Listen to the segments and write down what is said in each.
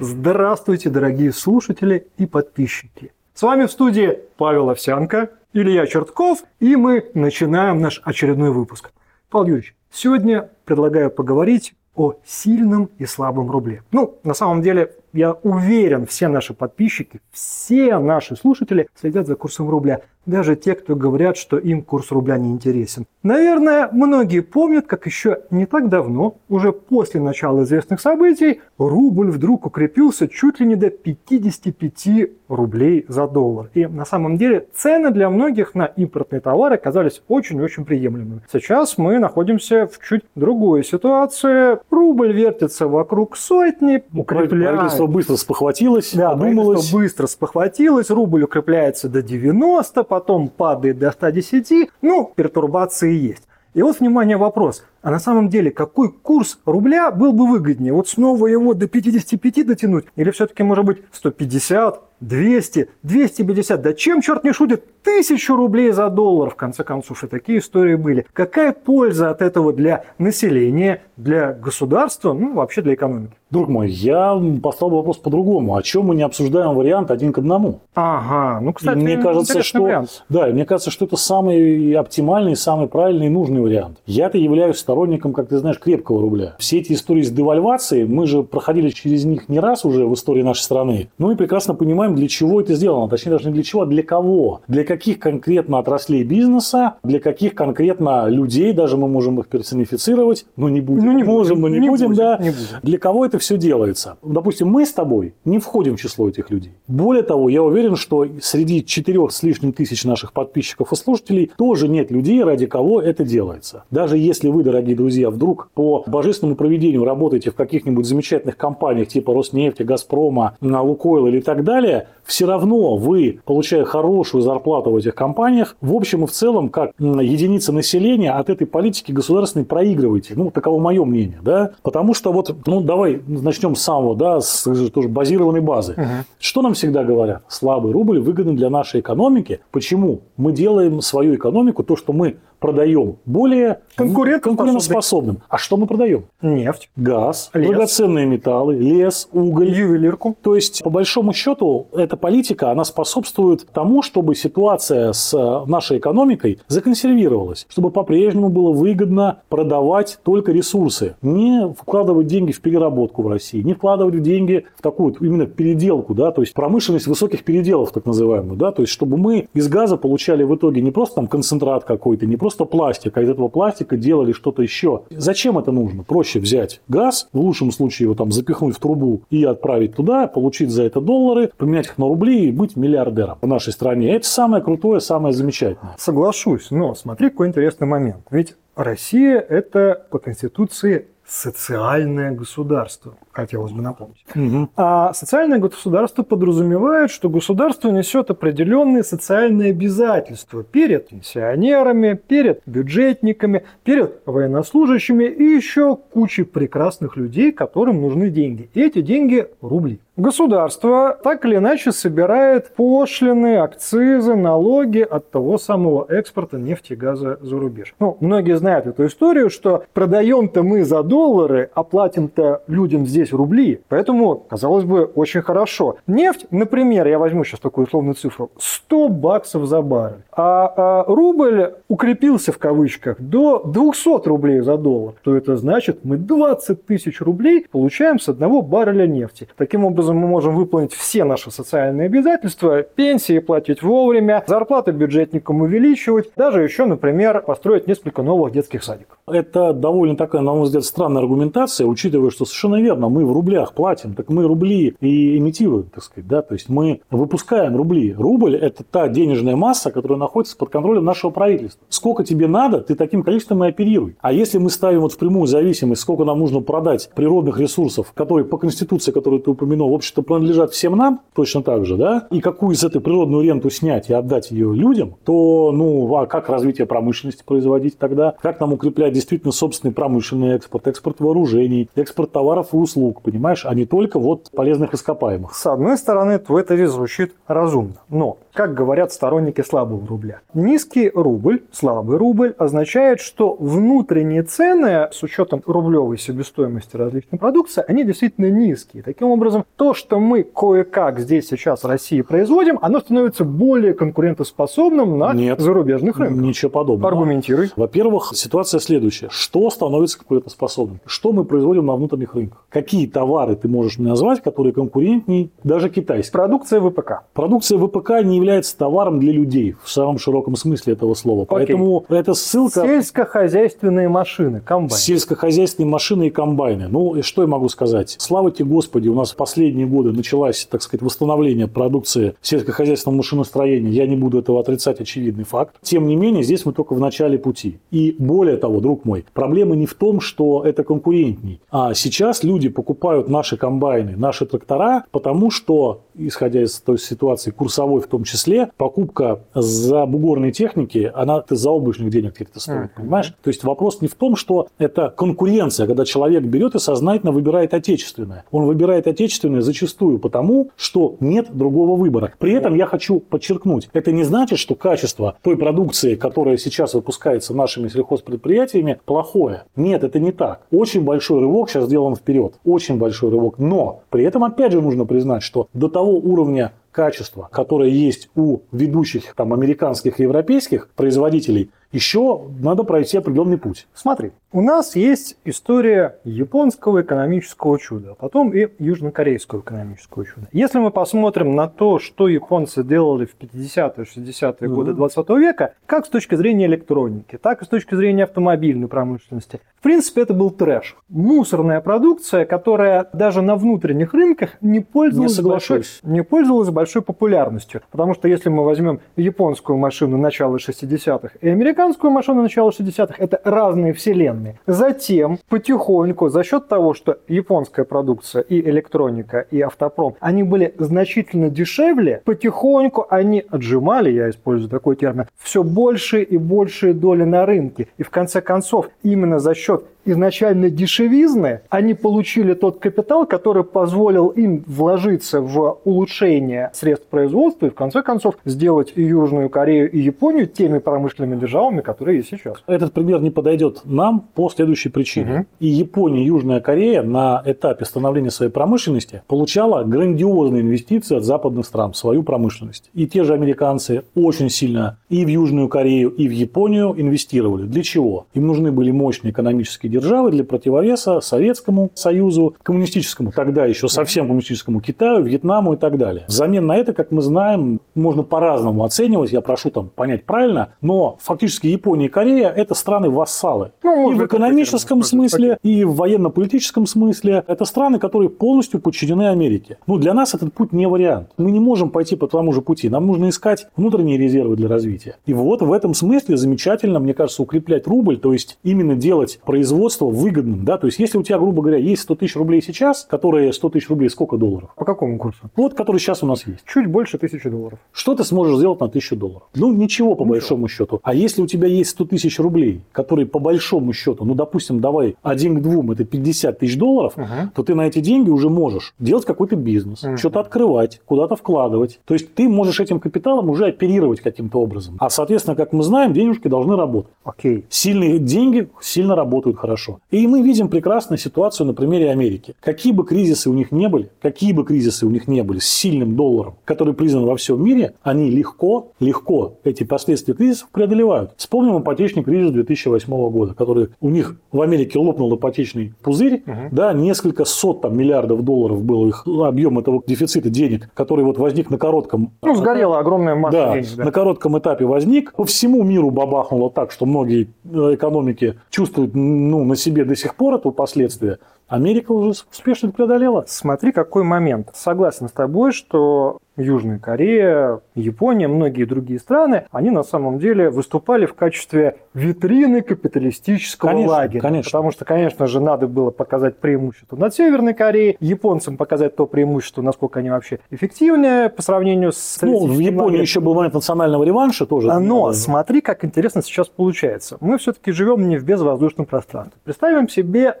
Здравствуйте, дорогие слушатели и подписчики. С вами в студии Павел Овсянко, Илья Чертков, и мы начинаем наш очередной выпуск. Павел Юрьевич, сегодня предлагаю поговорить о сильном и слабом рубле. Ну, на самом деле, я уверен, все наши подписчики, все наши слушатели следят за курсом рубля даже те, кто говорят, что им курс рубля не интересен. Наверное, многие помнят, как еще не так давно, уже после начала известных событий, рубль вдруг укрепился чуть ли не до 55 рублей за доллар. И на самом деле цены для многих на импортные товары оказались очень-очень приемлемыми. Сейчас мы находимся в чуть другой ситуации. Рубль вертится вокруг сотни, укрепляется. Правительство быстро спохватилось, да, подумалось. быстро спохватилось, рубль укрепляется до 90, потом падает до 110, ну, пертурбации есть. И вот, внимание, вопрос. А на самом деле, какой курс рубля был бы выгоднее? Вот снова его до 55 дотянуть? Или все-таки, может быть, 150, 200, 250? Да чем черт не шутит? Тысячу рублей за доллар, в конце концов. И такие истории были. Какая польза от этого для населения, для государства, ну, вообще для экономики? Друг мой, я поставил вопрос по-другому. О чем мы не обсуждаем вариант один к одному? Ага, ну, кстати, мне кажется, что, вариант. Да, мне кажется, что это самый оптимальный, самый правильный и нужный вариант. Я-то являюсь сторонником, как ты знаешь, крепкого рубля. Все эти истории с девальвацией, мы же проходили через них не раз уже в истории нашей страны. Ну и прекрасно понимаем, для чего это сделано. Точнее, даже не для чего, а для кого. Для каких конкретно отраслей бизнеса, для каких конкретно людей, даже мы можем их персонифицировать, но не будем. Ну, не можем, но не, не будем, будем, да. Не будем. Для кого это все делается? Допустим, мы с тобой не входим в число этих людей. Более того, я уверен, что среди четырех с лишним тысяч наших подписчиков и слушателей тоже нет людей, ради кого это делается. Даже если вы, дорогие дорогие друзья, вдруг по божественному проведению работаете в каких-нибудь замечательных компаниях типа Роснефти, Газпрома, Лукойл или так далее, все равно вы, получая хорошую зарплату в этих компаниях, в общем и в целом, как единица населения от этой политики государственной проигрываете. Ну, таково мое мнение, да. Потому что вот, ну, давай начнем с самого, да, с тоже базированной базы. Угу. Что нам всегда говорят? Слабый рубль выгоден для нашей экономики. Почему? Мы делаем свою экономику, то, что мы продаем более конкурентоспособным. А что мы продаем? Нефть, газ, лес. драгоценные металлы, лес, уголь. Ювелирку. То есть, по большому счету, эта политика, она способствует тому, чтобы ситуация с э, нашей экономикой законсервировалась, чтобы по-прежнему было выгодно продавать только ресурсы, не вкладывать деньги в переработку в России, не вкладывать деньги в такую именно переделку, да, то есть промышленность высоких переделов, так называемую, да, то есть чтобы мы из газа получали в итоге не просто там концентрат какой-то, не просто просто пластик, а из этого пластика делали что-то еще. Зачем это нужно? Проще взять газ, в лучшем случае его там запихнуть в трубу и отправить туда, получить за это доллары, поменять их на рубли и быть миллиардером в нашей стране. Это самое крутое, самое замечательное. Соглашусь, но смотри, какой интересный момент. Ведь Россия – это по Конституции социальное государство, хотелось бы напомнить. Угу. А социальное государство подразумевает, что государство несет определенные социальные обязательства перед пенсионерами, перед бюджетниками, перед военнослужащими и еще кучей прекрасных людей, которым нужны деньги. И эти деньги – рубли. Государство так или иначе собирает пошлины, акцизы, налоги от того самого экспорта нефти и газа за рубеж. Ну, многие знают эту историю, что продаем-то мы за доллары, а платим-то людям здесь рубли. Поэтому, казалось бы, очень хорошо. Нефть, например, я возьму сейчас такую условную цифру, 100 баксов за баррель. А, а рубль укрепился в кавычках до 200 рублей за доллар. То это значит, мы 20 тысяч рублей получаем с одного барреля нефти. Таким образом мы можем выполнить все наши социальные обязательства, пенсии платить вовремя, зарплаты бюджетникам увеличивать, даже еще, например, построить несколько новых детских садиков. Это довольно такая, на мой взгляд, странная аргументация, учитывая, что совершенно верно, мы в рублях платим, так мы рубли и имитируем, так сказать, да, то есть мы выпускаем рубли. Рубль – это та денежная масса, которая находится под контролем нашего правительства. Сколько тебе надо, ты таким количеством и оперируй. А если мы ставим вот в прямую зависимость, сколько нам нужно продать природных ресурсов, которые по Конституции, которую ты упомянул, общество принадлежат всем нам, точно так же, да, и какую из этой природную ренту снять и отдать ее людям, то, ну, а как развитие промышленности производить тогда? Как нам укреплять действительно собственный промышленный экспорт, экспорт вооружений, экспорт товаров и услуг, понимаешь, а не только вот полезных ископаемых? С одной стороны, твой тезис звучит разумно, но как говорят сторонники слабого рубля. Низкий рубль, слабый рубль означает, что внутренние цены с учетом рублевой себестоимости различной продукции, они действительно низкие. Таким образом, то, что мы кое-как здесь сейчас в России производим, оно становится более конкурентоспособным на Нет, зарубежных рынках. Ничего подобного. Аргументируй. Во-первых, ситуация следующая. Что становится конкурентоспособным? Что мы производим на внутренних рынках? Какие товары ты можешь назвать, которые конкурентнее даже китайских? Продукция ВПК. Продукция ВПК не является товаром для людей в самом широком смысле этого слова. Окей. Поэтому эта ссылка... Сельскохозяйственные машины, комбайн. Сельскохозяйственные машины и комбайны. Ну, и что я могу сказать? Слава тебе, Господи, у нас в последние годы началось, так сказать, восстановление продукции сельскохозяйственного машиностроения. Я не буду этого отрицать, очевидный факт. Тем не менее, здесь мы только в начале пути. И более того, друг мой, проблема не в том, что это конкурентней. А сейчас люди покупают наши комбайны, наши трактора, потому что, исходя из той ситуации, курсовой в том числе, покупка за бугорной техники, она ты за облачных денег теперь-то стоит, Мгм. понимаешь? То есть вопрос не в том, что это конкуренция, когда человек берет и сознательно выбирает отечественное. Он выбирает отечественное зачастую потому, что нет другого выбора. При этом я хочу подчеркнуть, это не значит, что качество той продукции, которая сейчас выпускается нашими сельхозпредприятиями, плохое. Нет, это не так. Очень большой рывок сейчас сделан вперед. Очень большой рывок. Но при этом, опять же, нужно признать, что до того уровня качества, которое есть у ведущих там, американских и европейских производителей, еще надо пройти определенный путь. Смотри, у нас есть история японского экономического чуда, а потом и южнокорейского экономического чуда. Если мы посмотрим на то, что японцы делали в 50-е, 60-е годы Мгм. 20 века, как с точки зрения электроники, так и с точки зрения автомобильной промышленности, в принципе, это был трэш. Мусорная продукция, которая даже на внутренних рынках не пользовалась, Не большой, соглашусь. не пользовалась большой популярностью. Потому что если мы возьмем японскую машину начала 60-х и американскую машину начала 60-х, это разные вселенные. Затем потихоньку, за счет того, что японская продукция и электроника, и автопром, они были значительно дешевле, потихоньку они отжимали, я использую такой термин, все больше и большие доли на рынке. И в конце концов, именно за счет изначально дешевизны, они получили тот капитал, который позволил им вложиться в улучшение средств производства и в конце концов сделать и Южную Корею, и Японию теми промышленными державами, которые есть сейчас. Этот пример не подойдет нам по следующей причине. Мгм. И Япония, и Южная Корея на этапе становления своей промышленности получала грандиозные инвестиции от западных стран в свою промышленность. И те же американцы очень сильно и в Южную Корею, и в Японию инвестировали. Для чего? Им нужны были мощные экономические державы для противовеса Советскому Союзу, коммунистическому, тогда еще совсем коммунистическому Китаю, Вьетнаму и так далее. Взамен на это, как мы знаем, можно по-разному оценивать, я прошу там понять правильно, но фактически Япония и Корея – это страны-вассалы. Ну, и в экономическом смысле, и в военно-политическом смысле. Это страны, которые полностью подчинены Америке. Ну, для нас этот путь не вариант. Мы не можем пойти по тому же пути. Нам нужно искать внутренние резервы для развития. И вот в этом смысле замечательно, мне кажется, укреплять рубль, то есть именно делать производство выгодным. Да? То есть если у тебя, грубо говоря, есть 100 тысяч рублей сейчас, которые 100 тысяч рублей сколько долларов? По какому курсу? Вот, который сейчас у нас есть. Чуть больше тысячи долларов. Что ты сможешь сделать на 1000 долларов? Ну, ничего по Ничего. большому счету. А если у тебя есть 100 тысяч рублей, которые по большому счету, ну, допустим, давай один к двум, это 50 тысяч долларов, Мгм. то ты на эти деньги уже можешь делать какой-то бизнес, Мгм. что-то открывать, куда-то вкладывать. То есть ты можешь этим капиталом уже оперировать каким-то образом. А, соответственно, как мы знаем, денежки должны работать. Окей. Сильные деньги сильно работают хорошо. И мы видим прекрасную ситуацию на примере Америки. Какие бы кризисы у них не были, какие бы кризисы у них не были с сильным долларом, который признан во всем мире, они легко, легко эти последствия кризисов преодолевают. Вспомним ипотечный кризис 2008 года, который у них в Америке лопнул ипотечный пузырь, Мгм. да, несколько сот там, миллиардов долларов был их объем этого дефицита денег, который вот возник на коротком Ну, сгорела огромная масса да, денег. да. на коротком этапе возник. По всему миру бабахнуло так, что многие э, экономики чувствуют ну, на себе до сих пор это последствия. Америка уже успешно преодолела. Смотри, какой момент. Согласен с тобой, что Южная Корея, Япония, многие другие страны, они на самом деле выступали в качестве витрины капиталистического Конечно, лагеря. конечно. Потому что, конечно же, надо было показать преимущество над Северной Кореей, японцам показать то преимущество, насколько они вообще эффективнее по сравнению с... Ну, в Японии лагерем. еще был момент национального реванша тоже. Но смотри, как интересно сейчас получается. Мы все-таки живем не в безвоздушном пространстве. Представим себе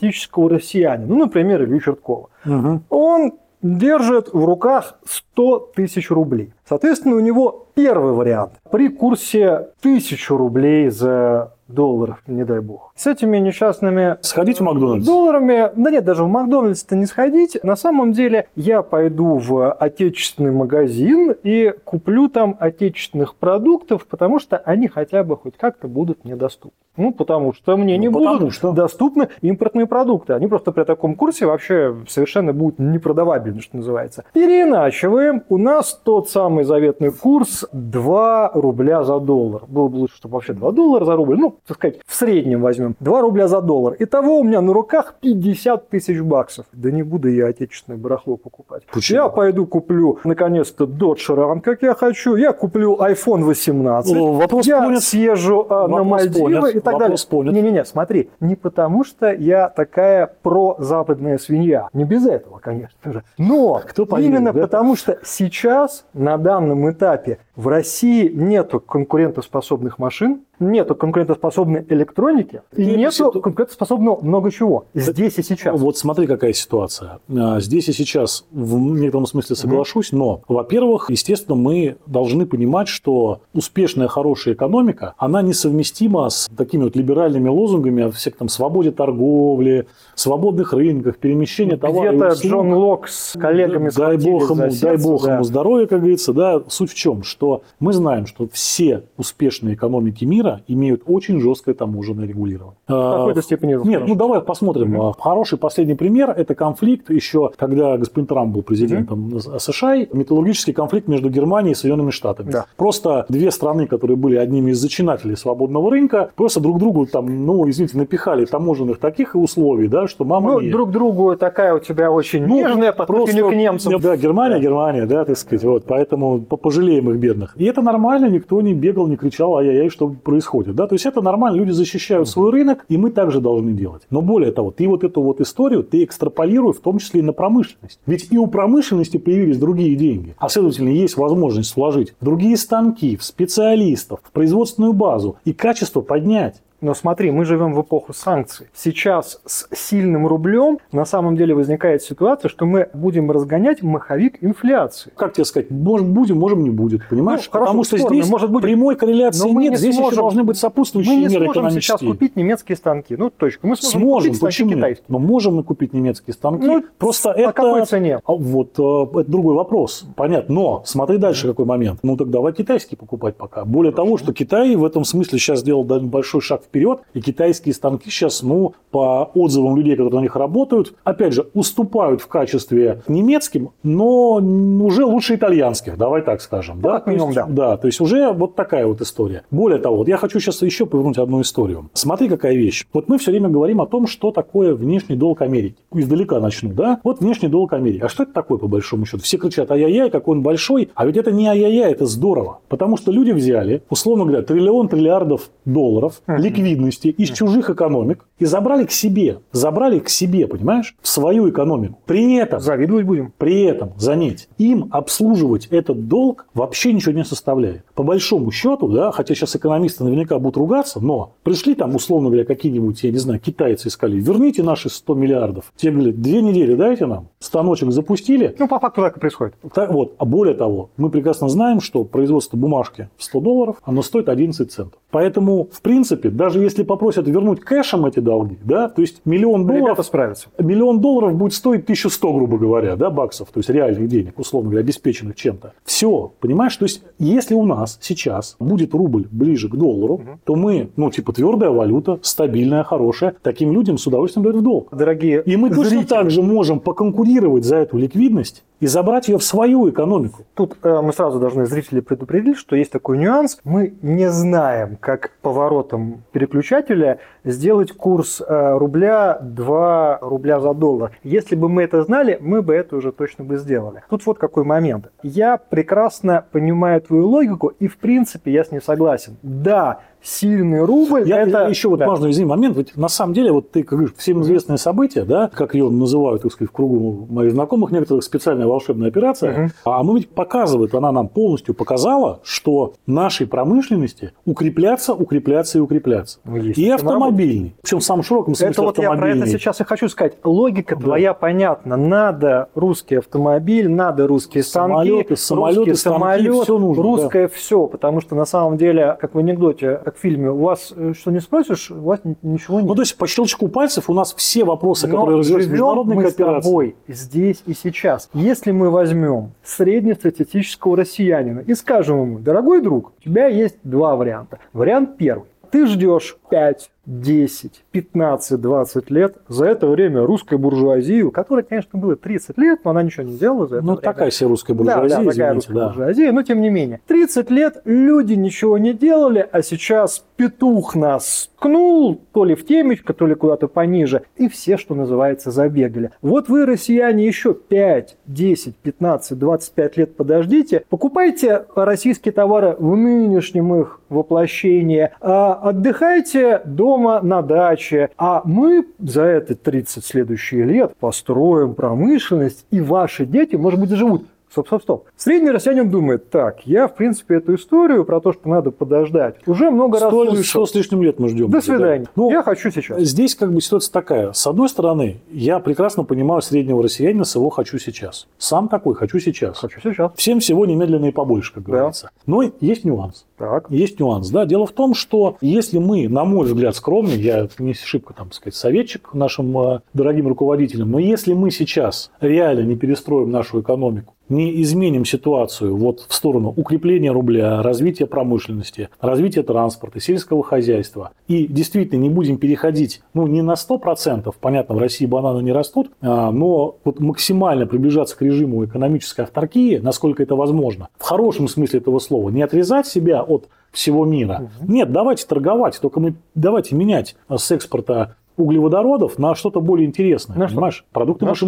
среднестатистического россиянина, ну, например, Илью Черткова. Мгм. Он держит в руках 100 тысяч рублей. Соответственно, у него первый вариант. При курсе 1000 рублей за долларов, не дай бог. С этими несчастными Сходить в Макдональдс? долларами, да нет, даже в Макдональдс-то не сходить. На самом деле я пойду в отечественный магазин и куплю там отечественных продуктов, потому что они хотя бы хоть как-то будут мне доступны. Ну, потому что мне Ну, не будут что. доступны импортные продукты. Они просто при таком курсе вообще совершенно будут непродавабельны, что называется. Переиначиваем. У нас тот самый заветный курс 2 рубля за доллар. Было бы лучше, чтобы вообще 2 доллара за рубль. Ну, так сказать, в среднем возьмем. 2 рубля за доллар. Итого у меня на руках 50 тысяч баксов. Да не буду я отечественное барахло покупать. Почему? Я пойду куплю, наконец-то, Dodge Ram, как я хочу. Я куплю iPhone 18. О, вопрос я понят. съезжу а, на Вопрос Мальдивы понят. и так Вопрос далее. Не-не-не, смотри, не потому что я такая прозападная свинья. Не без этого, конечно же. Но Кто именно да? потому что сейчас, на данном этапе, в России нету конкурентоспособных машин, нету конкурентоспособной электроники и Ты нету ситу- конкурентоспособного много чего. Здесь и сейчас. Вот смотри, какая ситуация. А, Здесь и сейчас в некотором смысле соглашусь, но, во-первых, естественно, мы должны понимать, что успешная, хорошая экономика, она несовместима с такими вот либеральными лозунгами о всех там свободе торговли, свободных рынках, перемещении товаров. Где-то. Джон Лок с коллегами дай бог, ему, дай бог да. ему здоровья, как говорится. Да. Суть в чем? Что мы знаем, что все успешные экономики мира имеют очень жесткое таможенное регулирование. В какой-то степени Нет, ну хорошо. давай посмотрим. А, Хороший последний пример – это конфликт еще, когда господин Трамп был президентом США, металлургический конфликт между Германией и Соединенными Штатами. Да. Просто две страны, которые были одними из зачинателей свободного рынка, просто друг другу там, ну, извините, напихали таможенных таких условий, да, что мама Ну, мия. друг другу такая у тебя очень Ну, нежная по отношению к немцам. Да, Германия, Германия, да, так сказать, вот, поэтому по- пожалеем их бедных. И это нормально, никто не бегал, не кричал, ай-яй-яй, что происходит, да, то есть это нормально, люди защищают свой рынок, и мы также должны делать. Но более того, ты вот эту вот историю, ты экстраполируй в том числе и на промышленность. Ведь и у промышленности появились другие деньги, а следовательно, есть возможность вложить в другие станки, в специалистов, в производственную базу и качество поднять. Но смотри, мы живем в эпоху санкций. Сейчас с сильным рублем на самом деле возникает ситуация, что мы будем разгонять маховик инфляции. как тебе сказать, может будем, можем не будет, понимаешь? Ну, хорошо, Потому что спорно, здесь может быть. прямой корреляции Но нет, не здесь еще сможем- должны быть сопутствующие Мы не меры сможем сейчас купить немецкие станки. Ну, точка. Мы сможем, Сможем, купить почему? китайские. Но можем мы купить немецкие станки. Ну, Просто по это... какой цене? А Вот э, это другой вопрос. Понятно. Но смотри дальше какой момент. Ну так давай китайские покупать пока. Более того, что Китай в этом смысле сейчас сделал большой шаг вперед, и китайские станки сейчас, ну, по отзывам людей, которые на них работают, опять же, уступают в качестве немецким, но уже лучше итальянских, давай так скажем. Ну, да? как минимум, да. да, то есть уже вот такая вот история. Более того, вот я хочу сейчас еще повернуть одну историю. Смотри, какая вещь. Вот мы все время говорим о том, что такое внешний долг Америки. Издалека начну, да? Вот внешний долг Америки. А что это такое, по большому счету? Все кричат, ай-яй-яй, какой он большой. А ведь это не ай-яй-яй, это здорово. Потому что люди взяли, условно говоря, триллион триллиардов долларов ликвидности из чужих экономик и забрали к себе. Забрали к себе, понимаешь? В свою экономику. При этом Завидовать будем. при этом, заметь, им обслуживать этот долг вообще ничего не составляет. По большому счету, да, хотя сейчас экономисты наверняка будут ругаться, но пришли там, условно говоря, какие-нибудь, я не знаю, китайцы и сказали, верните наши 100 миллиардов. Те говорят, две недели дайте нам, станочек запустили. Ну, по факту так и происходит. Так вот, а более того, мы прекрасно знаем, что производство бумажки в 100 долларов, оно стоит 11 центов. Поэтому, в принципе, даже если попросят вернуть кэшем эти долги, да, то есть миллион долларов Ребята справятся. миллион долларов будет стоить 1100, грубо говоря, да, баксов, то есть реальных денег, условно говоря, обеспеченных чем-то. Все, понимаешь? То есть, если у нас сейчас будет рубль ближе к доллару, то мы, ну, типа, твердая валюта, стабильная, хорошая, таким людям с удовольствием дают в долг. Дорогие И мы точно зрители, так же можем поконкурировать за эту ликвидность и забрать ее в свою экономику. Тут э, мы сразу должны зрителей предупредить, что есть такой нюанс. Мы не знаем, как поворотом переключателя сделать курс э, рубля 2 рубля за доллар. Если бы мы это знали, мы бы это уже точно бы сделали. Тут вот какой момент. Я прекрасно понимаю твою логику, и в принципе я с ней согласен. Да, сильный рубль Я это... еще вот да. можно извини момент, ведь на самом деле вот ты как говоришь, всем известное событие, да, как ее называют, так сказать, в кругу моих знакомых некоторых специальная волшебная операция, Мгм. а мы ведь показывает, она нам полностью показала, что нашей промышленности укрепляться, укрепляться и укрепляться. Ну, есть И этим работать. Автомобильный. Причем в самом широком смысле Это вот я про это сейчас и хочу сказать. Логика да. твоя понятна. Надо русский автомобиль, надо русские станки, самолеты, самолеты, русский станки, самолет, все нужно, русское да. все. Потому что на самом деле, как в анекдоте, как в фильме, у вас э, что не спросишь, у вас ничего нет. Ну, то есть по щелчку пальцев у нас все вопросы, Но которые развиваются в международной мы кооперации. с тобой здесь и сейчас. Если мы возьмем среднестатистического россиянина и скажем ему, дорогой друг, у тебя есть два варианта. Вариант первый. Ты ждешь 5, 10, 15, 20 лет. За это время русская буржуазия, которая, конечно, было 30 лет, но она ничего не делала за это Ну, время. такая себе русская буржуазия, да, да, такая извините, русская да. буржуазия, но тем не менее. 30 лет люди ничего не делали, а сейчас петух нас ткнул, то ли в темечко, то ли куда-то пониже, и все, что называется, забегали. Вот вы, россияне, еще 5, 10, 15, 25 лет подождите, покупайте российские товары в нынешнем их воплощении, а отдыхайте дома на даче, а мы за это 30 следующие лет построим промышленность, и ваши дети, может быть, живут Стоп, стоп, стоп. Средний россиянин думает, так, я, в принципе, эту историю про то, что надо подождать, уже много раз слышал. сто с лишним лет мы ждем. До свидания. Ну, я хочу сейчас. Здесь как бы ситуация такая. С одной стороны, я прекрасно понимаю среднего россиянина с его «хочу сейчас». Сам такой «хочу сейчас». Хочу сейчас. Всем всего немедленно и побольше, как Да. говорится. Но есть нюанс. Так. Есть нюанс, да. Дело в том, что если мы, на мой взгляд, скромный, я не шибко, там, сказать, советчик нашим э, дорогим руководителям, но если мы сейчас реально не перестроим нашу экономику, не изменим ситуацию вот в сторону укрепления рубля, развития промышленности, развития транспорта, сельского хозяйства, и действительно не будем переходить, ну, не на 100%, понятно, в России бананы не растут, а, но вот максимально приближаться к режиму экономической авторкии, насколько это возможно, в хорошем смысле этого слова, не отрезать себя от всего мира. Нет, давайте торговать, только мы давайте менять с экспорта углеводородов на что-то более интересное. На что? понимаешь? Продукты На что?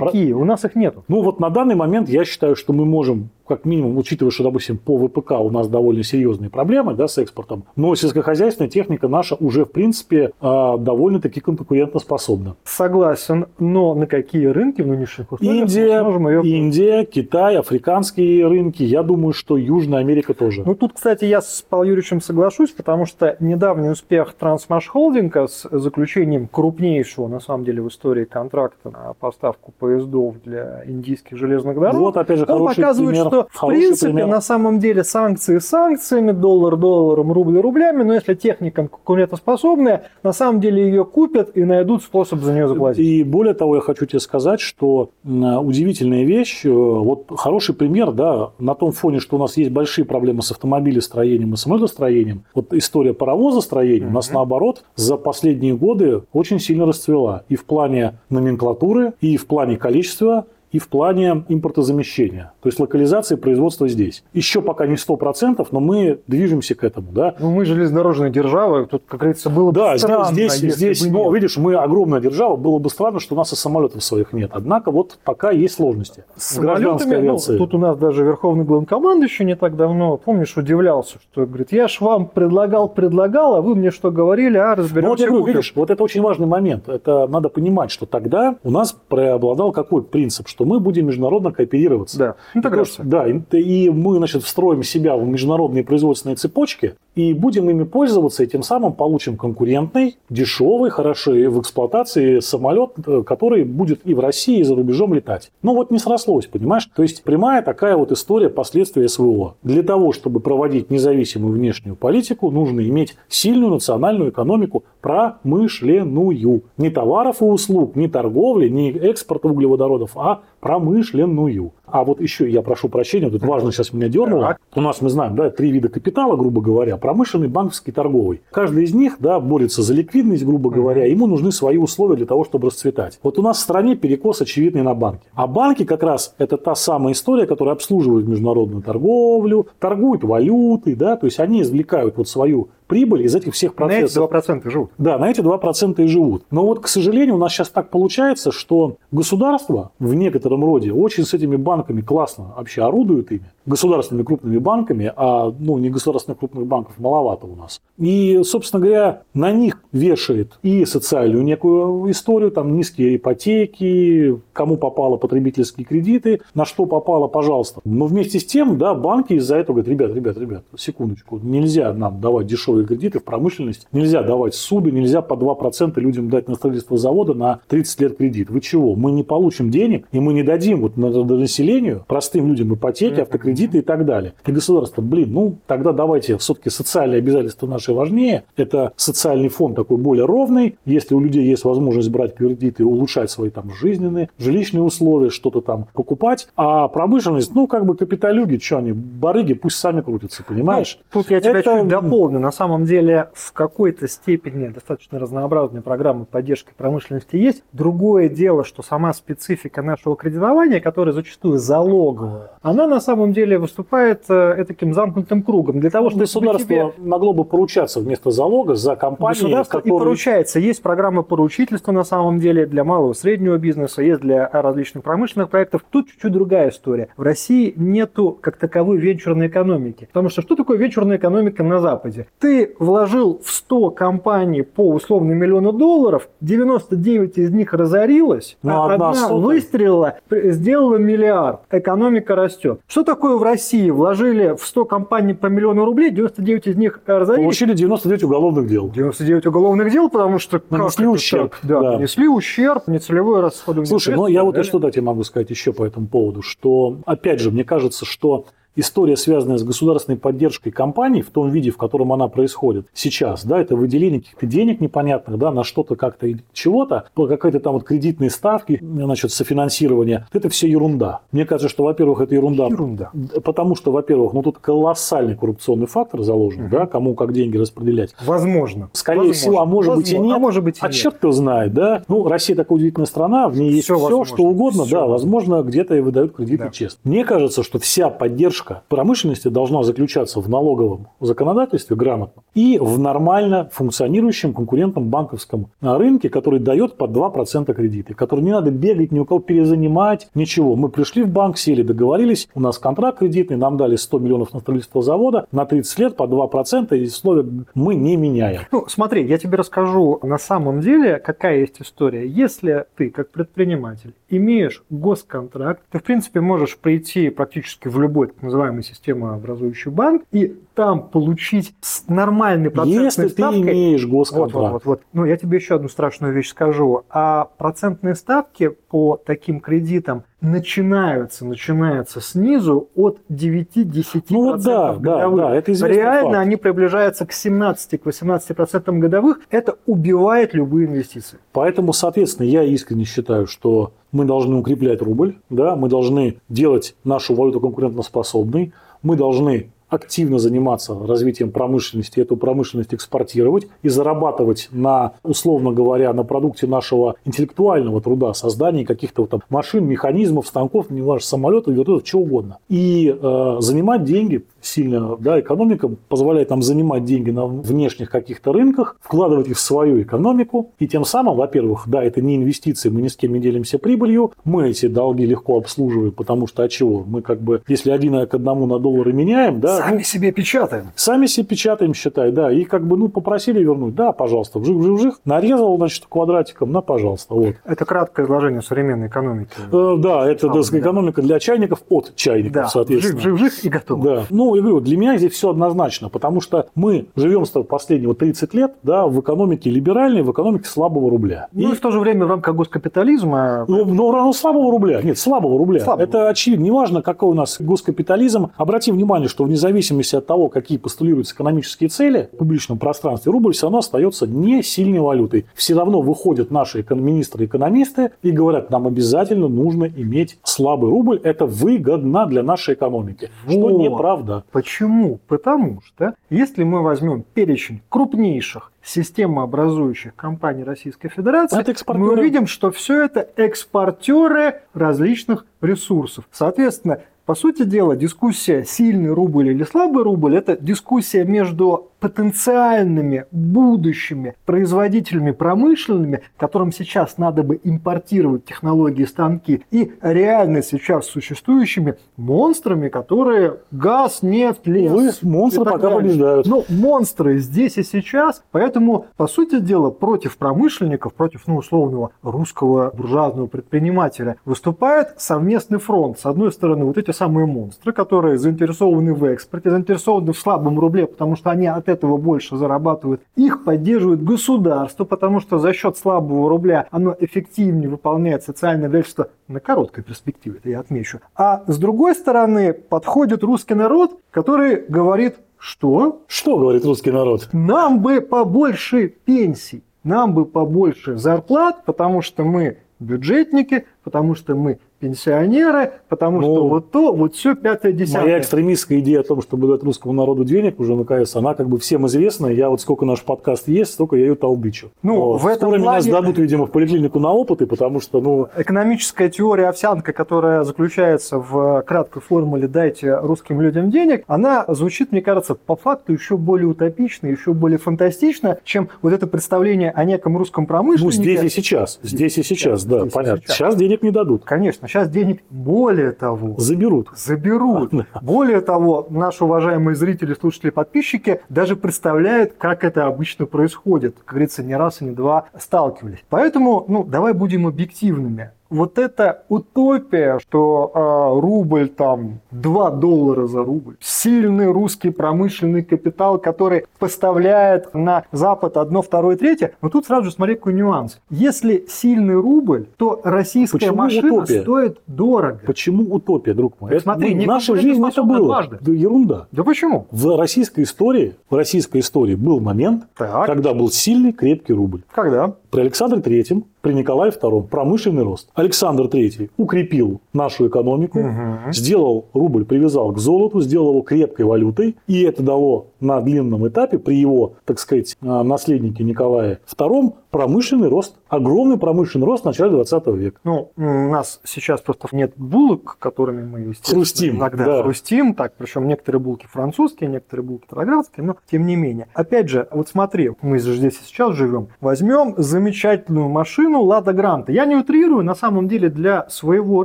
Какие? У нас их нету. Ну вот на данный момент я считаю, что мы можем, как минимум, учитывая, что, допустим, по ВПК у нас довольно серьезные проблемы да, с экспортом, но сельскохозяйственная техника наша уже, в принципе, а, довольно-таки конкурентоспособна. Согласен, но на какие рынки в нынешних условиях Индия, мы сможем ее... Индия, Китай, африканские рынки, я думаю, что Южная Америка тоже. Ну, тут, кстати, я с Павлом Юрьевичем соглашусь, потому что недавний успех Трансмаш Холдинга с заключением крупнейшего, на самом деле, в истории контракта на поставку поездов для индийских железных дорог, Вот, опять же, он хороший показывает, пример. что, в принципе, пример. на самом деле санкции санкциями, доллар долларом, рубль рублями, но если техника конкурентоспособная, на самом деле ее купят и найдут способ за нее заплатить. И более того, я хочу тебе сказать, что удивительная вещь, э, вот хороший пример, да, на том фоне, что у нас есть большие проблемы с автомобилестроением и самолетостроением, вот история паровозостроения у нас, наоборот, за последние годы очень сильно расцвела и в плане номенклатуры, и в плане количества, и в плане импортозамещения, то есть локализации производства здесь. Еще пока не 100%, но мы движемся к этому. Да? Ну, мы железнодорожная держава, тут, как говорится, было бы Да, странно, здесь, здесь, бы ну, видишь, мы огромная держава, было бы странно, что у нас и самолетов своих нет. Однако вот пока есть сложности С самолетами, ну, тут у нас даже верховный главнокомандующий не так давно, помнишь, удивлялся, что говорит, я ж вам предлагал, предлагал, а вы мне что говорили, а Ну, вот разберемся. я говорю, купим». видишь, вот это очень важный момент. Это надо понимать, что тогда у нас преобладал какой принцип, что мы будем международно кооперироваться. Да, интеграция. Что- Да, и- мы, значит, встроим себя в международные производственные цепочки и будем ими пользоваться, и тем самым получим конкурентный, дешевый, хороший в эксплуатации самолет, э, который будет и в России, и за рубежом летать. Ну вот не срослось, понимаешь? То есть прямая такая вот история последствия СВО. Для того, чтобы проводить независимую внешнюю политику, нужно иметь сильную национальную экономику промышленную. Не товаров и услуг, не торговли, не экспорта углеводородов, а промышленную. А вот еще, я прошу прощения, тут важно сейчас меня дернуло. У нас, мы знаем, да, три вида капитала, грубо говоря, промышленный, банковский, торговый. Каждый из них, да, борется за ликвидность, грубо говоря, ему нужны свои условия для того, чтобы расцветать. Вот у нас в стране перекос очевидный на банки. А банки как раз это та самая история, которая обслуживает международную торговлю, торгуют валютой, да, то есть они извлекают вот свою прибыль из этих всех На эти процессов. 2% живут. Да, на эти 2% и живут. Но вот, к сожалению, у нас сейчас так получается, что государство в некотором роде очень с этими банками классно вообще орудует ими. Государственными крупными банками, а ну, не государственных крупных банков маловато у нас. И, собственно говоря, на них вешает и социальную некую историю, там низкие ипотеки, кому попало потребительские кредиты, на что попало, пожалуйста. Но вместе с тем, да, банки из-за этого говорят, ребят, ребят, ребят, секундочку, нельзя нам давать дешевые кредиты в промышленность, нельзя давать суды, нельзя по 2% людям дать на строительство завода на 30 лет кредит. Вы чего? Мы не получим денег, и мы не дадим вот населению, простым людям ипотеки, автокредиты и так далее. И государство, блин, ну тогда давайте все-таки социальные обязательства наши важнее. Это социальный фонд такой более ровный. Если у людей есть возможность брать кредиты, улучшать свои там жизненные, жилищные условия, что-то там покупать. А промышленность, ну как бы капиталюги, что они, барыги, пусть сами крутятся, понимаешь? Ну, тут я тебя Это... чуть дополню. На самом деле в какой-то степени достаточно разнообразные программы поддержки промышленности есть. Другое дело, что сама специфика нашего кредитования, которая зачастую залоговая, она на самом деле выступает э, таким замкнутым кругом. Для того, чтобы Государство тебе... могло бы поручаться вместо залога за компании, Государство которые... и поручается. Есть программы поручительства на самом деле для малого и среднего бизнеса, есть для различных промышленных проектов. Тут чуть-чуть другая история. В России нету как таковой венчурной экономики. Потому что что такое венчурная экономика на Западе? Ты вложил в 100 компаний по условно миллиону долларов, 99 из них разорилась, ну, а одна, одна выстрелила, сделала миллиард. Экономика растет. Что такое в России? Вложили в 100 компаний по миллиону рублей, 99 из них разорились. Получили 99 уголовных дел. 99 уголовных дел, потому что... Нанесли ущерб. Да, да, нанесли ущерб, нецелевое расходование. Слушай, ну я вот и что дать я могу сказать еще по этому поводу, что, опять же, мне кажется, что история, связанная с государственной поддержкой компаний в том виде, в котором она происходит сейчас, да, это выделение каких-то денег непонятных, да, на что-то как-то чего-то, по какой-то там вот кредитные ставки, значит, софинансирование, это все ерунда. Мне кажется, что, во-первых, это ерунда. Ерунда. Потому что, во-первых, ну тут колоссальный коррупционный фактор заложен, угу. да, кому как деньги распределять. Возможно. Скорее Возможно. всего, а может Возможно. быть и нет. А может быть и а нет. черт кто знает, да. Ну, Россия такая удивительная страна, в ней есть все, все что угодно, все да, возможно, где-то и выдают кредиты да. честно. Мне кажется, что вся поддержка поддержка промышленности должна заключаться в налоговом законодательстве грамотном и в нормально функционирующем конкурентном банковском рынке, который дает по 2% кредиты, который не надо бегать, ни у кого перезанимать, ничего. Мы пришли в банк, сели, договорились, у нас контракт кредитный, нам дали 100 миллионов на строительство завода на 30 лет по 2%, и условия мы не меняем. Ну, смотри, я тебе расскажу на самом деле, какая есть история. Если ты, как предприниматель, имеешь госконтракт, ты, в принципе, можешь прийти практически в любой так называемый системообразующий банк и там получить нормальный процентной Если ставкой... ты имеешь госконтракт. Вот, вот, вот. Ну, я тебе еще одну страшную вещь скажу. А процентные ставки по таким кредитам начинаются, начинаются снизу от 9-10% ну, вот да, годовых. Да, да, это Реально факт. они приближаются к 17-18% годовых. Это убивает любые инвестиции. Поэтому, соответственно, я искренне считаю, что мы должны укреплять рубль, да, мы должны делать нашу валюту конкурентоспособной, мы должны активно заниматься развитием промышленности, эту промышленность экспортировать и зарабатывать на, условно говоря, на продукте нашего интеллектуального труда, создании каких-то вот там машин, механизмов, станков, не важно, самолетов, вертолетов, чего угодно. И э, занимать деньги сильно, да, экономика позволяет нам занимать деньги на внешних каких-то рынках, вкладывать их в свою экономику, и тем самым, во-первых, да, это не инвестиции, мы ни с кем не делимся прибылью, мы эти долги легко обслуживаем, потому что, а чего, мы как бы, если один к одному на доллары меняем, да. Сами ну, себе печатаем. Сами себе печатаем, считай, да, и как бы, ну, попросили вернуть, да, пожалуйста, вжих, вжих, вжих, нарезал, значит, квадратиком, на, пожалуйста, вот. Это краткое изложение современной экономики. Э, да, это а, да. экономика для чайников от чайников, да. соответственно. Вжих, вжих, вжих и готово. Да, ну, я говорю, для меня здесь все однозначно, потому что мы живем с последнего 30 лет да, в экономике либеральной, в экономике слабого рубля. Ну и, и в то же время в рамках госкапитализма... Ну, но равно слабого рубля. Нет, слабого рубля. Слабого. Это очевидно. Неважно, какой у нас госкапитализм. Обрати внимание, что вне зависимости от того, какие постулируются экономические цели в публичном пространстве, рубль все равно остается не сильной валютой. Все равно выходят наши министры-экономисты и говорят, нам обязательно нужно иметь слабый рубль. Это выгодно для нашей экономики. Что неправда. Почему? Потому что если мы возьмем перечень крупнейших системообразующих компаний Российской Федерации, мы увидим, что все это экспортеры различных ресурсов. Соответственно, по сути дела, дискуссия сильный рубль или слабый рубль – это дискуссия между потенциальными будущими производителями промышленными, которым сейчас надо бы импортировать технологии, станки, и реально сейчас существующими монстрами, которые газ, нефть, лес. Увы, монстры пока далее. побеждают. Ну, монстры здесь и сейчас, поэтому, по сути дела, против промышленников, против, ну, условного русского буржуазного предпринимателя выступает совместный фронт. С одной стороны, вот эти самые монстры, которые заинтересованы в экспорте, заинтересованы в слабом рубле, потому что они от этого больше зарабатывают. Их поддерживает государство, потому что за счет слабого рубля оно эффективнее выполняет социальное обязательство на короткой перспективе, это я отмечу. А с другой стороны, подходит русский народ, который говорит, что? Что говорит русский народ? Нам бы побольше пенсий, нам бы побольше зарплат, потому что мы бюджетники, потому что мы пенсионеры, потому ну, что вот то, вот все пятое, десятое. Моя экстремистская идея о том, чтобы дать русскому народу денег уже НКС, она как бы всем известна. Я вот сколько наш подкаст есть, столько я ее толдычу. Ну, вот. в этом Скоро плане... меня сдадут, видимо, в поликлинику на опыты, потому что, ну... Экономическая теория овсянка, которая заключается в краткой формуле «дайте русским людям денег», она звучит, мне кажется, по факту еще более утопично, еще более фантастично, чем вот это представление о неком русском промышленнике. Ну, здесь и сейчас. Здесь и сейчас, сейчас да, здесь понятно. Сейчас. сейчас денег не дадут. Конечно. Сейчас денег более того... Заберут. Заберут. Более того, наши уважаемые зрители, слушатели, подписчики даже представляют, как это обычно происходит. Как говорится, не раз и не два сталкивались. Поэтому, ну, давай будем объективными вот эта утопия, что э, рубль там 2 доллара за рубль, сильный русский промышленный капитал, который поставляет на Запад одно, второе, третье, но тут сразу же смотри какой нюанс. Если сильный рубль, то российская Почему машина утопия? стоит дорого. Почему утопия, друг мой? Это, смотри, ну, наша жизнь это было. Да, ерунда. Да почему? В российской истории, в российской истории был момент, так. когда был сильный, крепкий рубль. Когда? При Александре Третьем при Николае II промышленный рост. Александр III укрепил нашу экономику, угу. сделал рубль, привязал к золоту, сделал его крепкой валютой, и это дало на длинном этапе при его, так сказать, а, наследнике Николае II промышленный рост, огромный промышленный рост в начале 20 века. Ну, у нас сейчас просто нет булок, которыми мы, хрустим, иногда да. хрустим, так, причем некоторые булки французские, некоторые булки троградские, но тем не менее. Опять же, вот смотри, мы же здесь и сейчас живем, возьмем замечательную машину Лада Гранта. Я не утрирую, на самом деле для своего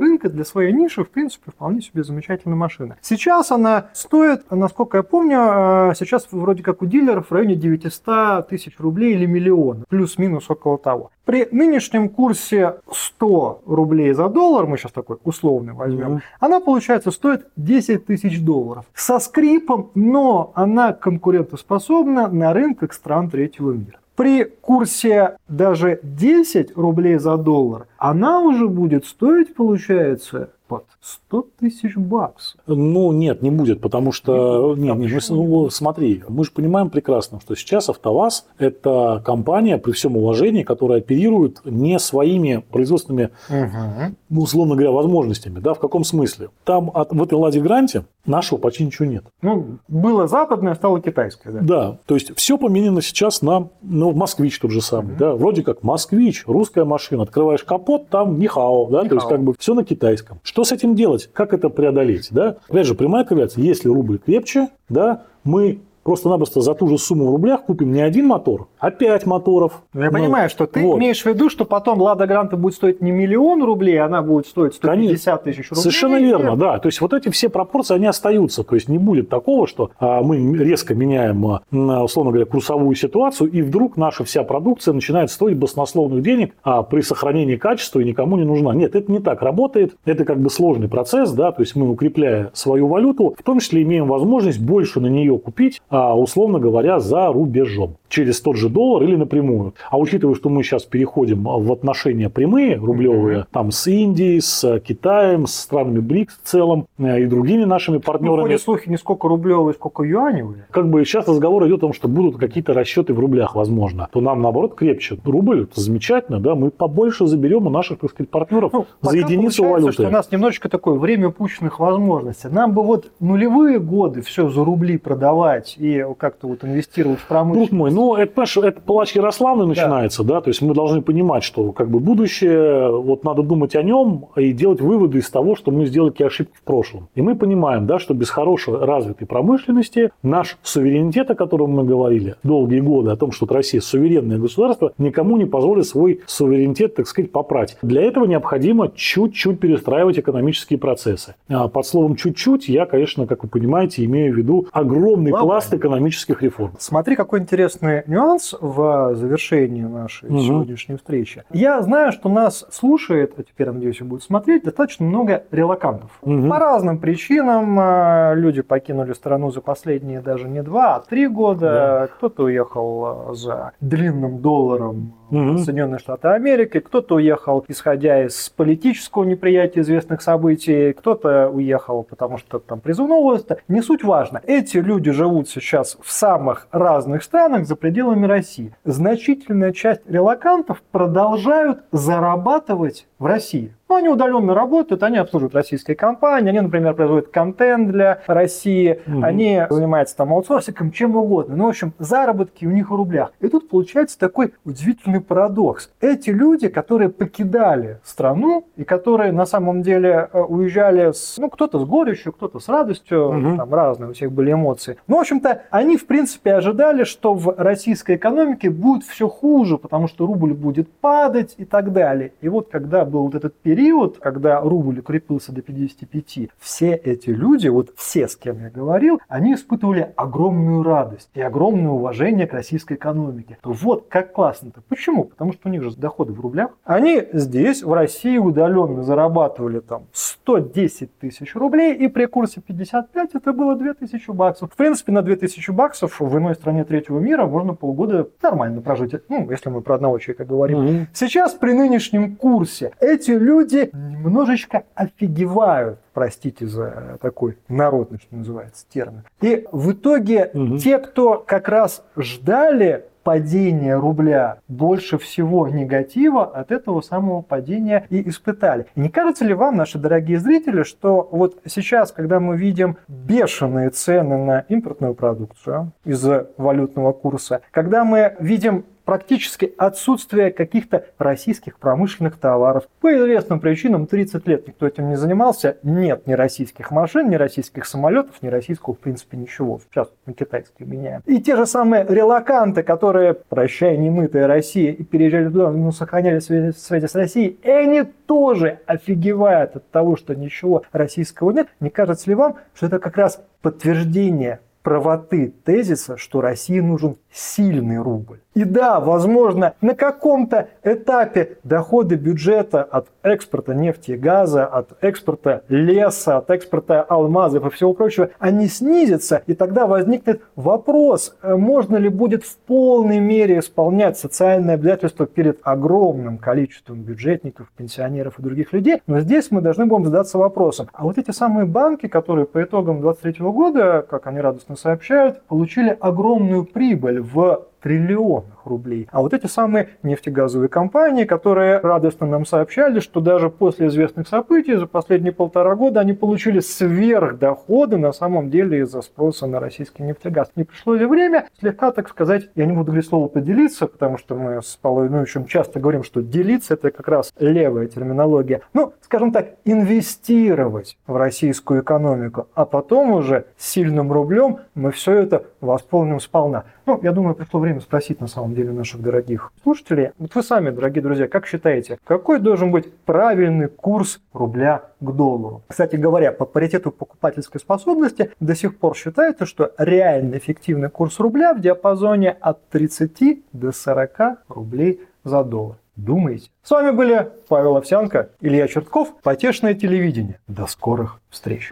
рынка, для своей ниши, в принципе, вполне себе замечательная машина. Сейчас она стоит, насколько я помню, э, сейчас вроде как у дилеров в районе 900 тысяч рублей или миллиона, плюс-минус плюс около того. При нынешнем курсе 100 рублей за доллар, мы сейчас такой условный возьмем, mm-hmm. она, получается, стоит 10 тысяч долларов. Со скрипом, но она конкурентоспособна на рынках стран третьего мира. При курсе даже 10 рублей за доллар она уже будет стоить, получается, под 100 тысяч баксов. Ну, нет, не будет, потому что... Не, не, мы, ну, смотри, мы же понимаем прекрасно, что сейчас АвтоВАЗ – это компания, при всем уважении, которая оперирует не своими производственными, угу. ну, условно говоря, возможностями. Да, в каком смысле? Там от, в этой «Ладе Гранте» нашего почти ничего нет. Ну, было западное, стало китайское. Да, да то есть все поменено сейчас на ну, «Москвич» тот же самый. Угу. Да, вроде как «Москвич», русская машина. Открываешь капот, там «Нихао». Да, то есть как бы все на китайском. Что что с этим делать? Как это преодолеть? Да? Опять же, прямая корреляция. Если рубль крепче, да, мы просто-напросто за ту же сумму в рублях купим не один мотор, а пять моторов. Ну, я ну, понимаю, что ты вот. имеешь в виду, что потом Лада Гранта будет стоить не миллион рублей, она будет стоить 150 тысяч рублей. Совершенно верно, да. То есть вот эти все пропорции, они остаются. То есть не будет такого, что а, мы резко меняем, а, условно говоря, курсовую ситуацию, и вдруг наша вся продукция начинает стоить баснословных денег, а при сохранении качества и никому не нужна. Нет, это не так работает. Это как бы сложный процесс, да, то есть мы, укрепляя свою валюту, в том числе имеем возможность больше на нее купить, условно говоря, за рубежом через тот же доллар или напрямую. А учитывая, что мы сейчас переходим в отношения прямые, рублевые, mm-hmm. там с Индией, с Китаем, с странами БРИКС в целом э, и другими нашими партнерами. Ну, ходят слухи не сколько рублевые, сколько юаневые. Как бы сейчас разговор идет о том, что будут какие-то расчеты в рублях, возможно. То нам, наоборот, крепче. Рубль, это замечательно, да, мы побольше заберем у наших, так сказать, партнеров ну, за единицу валюты. что у нас немножечко такое время упущенных возможностей. Нам бы вот нулевые годы все за рубли продавать и как-то вот инвестировать в промышленность. Друг мой, ну, это, понимаешь, это плач Ярославны начинается, да. да, то есть мы должны понимать, что как бы будущее, вот надо думать о нем и делать выводы из того, что мы сделали какие ошибки в прошлом. И мы понимаем, да, что без хорошей развитой промышленности наш суверенитет, о котором мы говорили долгие годы, о том, что Россия суверенное государство, никому не позволит свой суверенитет, так сказать, попрать. Для этого необходимо чуть-чуть перестраивать экономические процессы. А под словом «чуть-чуть» я, конечно, как вы понимаете, имею в виду огромный Ладно. пласт экономических реформ. Смотри, какой интересный нюанс в завершении нашей угу. сегодняшней встречи. Я знаю, что нас слушает, а теперь, надеюсь, будет смотреть, достаточно много релакантов. Угу. По разным причинам а, люди покинули страну за последние даже не два, а три года. Да. Кто-то уехал а, за длинным долларом угу. Соединенные Штаты Америки, кто-то уехал, исходя из политического неприятия известных событий, кто-то уехал, потому что там призывного возраста. Не суть важно. Эти люди живут сейчас в самых разных странах за пределами России. Значительная часть релакантов продолжают зарабатывать в России. Ну, они удаленно работают, они обслуживают российские компании, они, например, производят контент для России, угу. они занимаются там аутсорсиком, чем угодно. Ну, в общем, заработки у них в рублях. И тут получается такой удивительный парадокс. Эти люди, которые покидали страну и которые на самом деле э, уезжали, с, ну, кто-то с горечью, кто-то с радостью, угу. там разные у всех были эмоции. Ну, в общем-то, они, в принципе, ожидали, что в российской экономике будет все хуже, потому что рубль будет падать и так далее. И вот когда был вот этот период, период, когда рубль укрепился до 55, все эти люди, вот все, с кем я говорил, они испытывали огромную радость и огромное уважение к российской экономике. Вот как классно-то. Почему? Потому что у них же доходы в рублях. Они здесь, в России, удаленно зарабатывали там 110 тысяч рублей, и при курсе 55 это было 2000 баксов. В принципе, на 2000 баксов в иной стране третьего мира можно полгода нормально прожить. Ну, если мы про одного человека говорим. Mm-hmm. Сейчас при нынешнем курсе эти люди люди немножечко офигевают, простите за такой народный, что называется, термин. И в итоге угу. те, кто как раз ждали падения рубля больше всего негатива от этого самого падения и испытали. И не кажется ли вам, наши дорогие зрители, что вот сейчас, когда мы видим бешеные цены на импортную продукцию из-за валютного курса, когда мы видим практически отсутствие каких-то российских промышленных товаров. По известным причинам 30 лет никто этим не занимался. Нет ни российских машин, ни российских самолетов, ни российского, в принципе, ничего. Сейчас мы китайские меняем. И те же самые релаканты, которые, прощая немытая Россия, и переезжали туда, но сохраняли связи, связи с Россией, и они тоже офигевают от того, что ничего российского нет. Не кажется ли вам, что это как раз подтверждение правоты тезиса, что России нужен сильный рубль? И да, возможно, на каком-то этапе доходы бюджета от экспорта нефти и газа, от экспорта леса, от экспорта алмазов и всего прочего, они снизятся, и тогда возникнет вопрос, э, можно ли будет в полной мере исполнять социальные обязательства перед огромным количеством бюджетников, пенсионеров и других людей. Но здесь мы должны будем задаться вопросом, а вот эти самые банки, которые по итогам 2023 года, как они радостно сообщают, получили огромную прибыль в триллионах рублей. А вот эти самые нефтегазовые компании, которые радостно нам сообщали, что даже после известных событий за последние полтора года они получили сверхдоходы на самом деле из-за спроса на российский нефтегаз. Не пришло ли время слегка, так сказать, я не буду говорить слово поделиться, потому что мы с Павлом Ивановичем часто говорим, что делиться это как раз левая терминология. Ну, скажем так, инвестировать в российскую экономику, а потом уже сильным рублем мы все это восполним сполна. Ну, я думаю, пришло время спросить на самом деле наших дорогих слушателей. Вот вы сами, дорогие друзья, как считаете, какой должен быть правильный курс рубля к доллару? Кстати говоря, по паритету покупательской способности до сих пор считается, что реально эффективный курс рубля в диапазоне от 30 до 40 рублей за доллар. Думаете? С вами были Павел Овсянко, Илья Чертков, Потешное телевидение. До скорых встреч.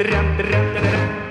Thank you.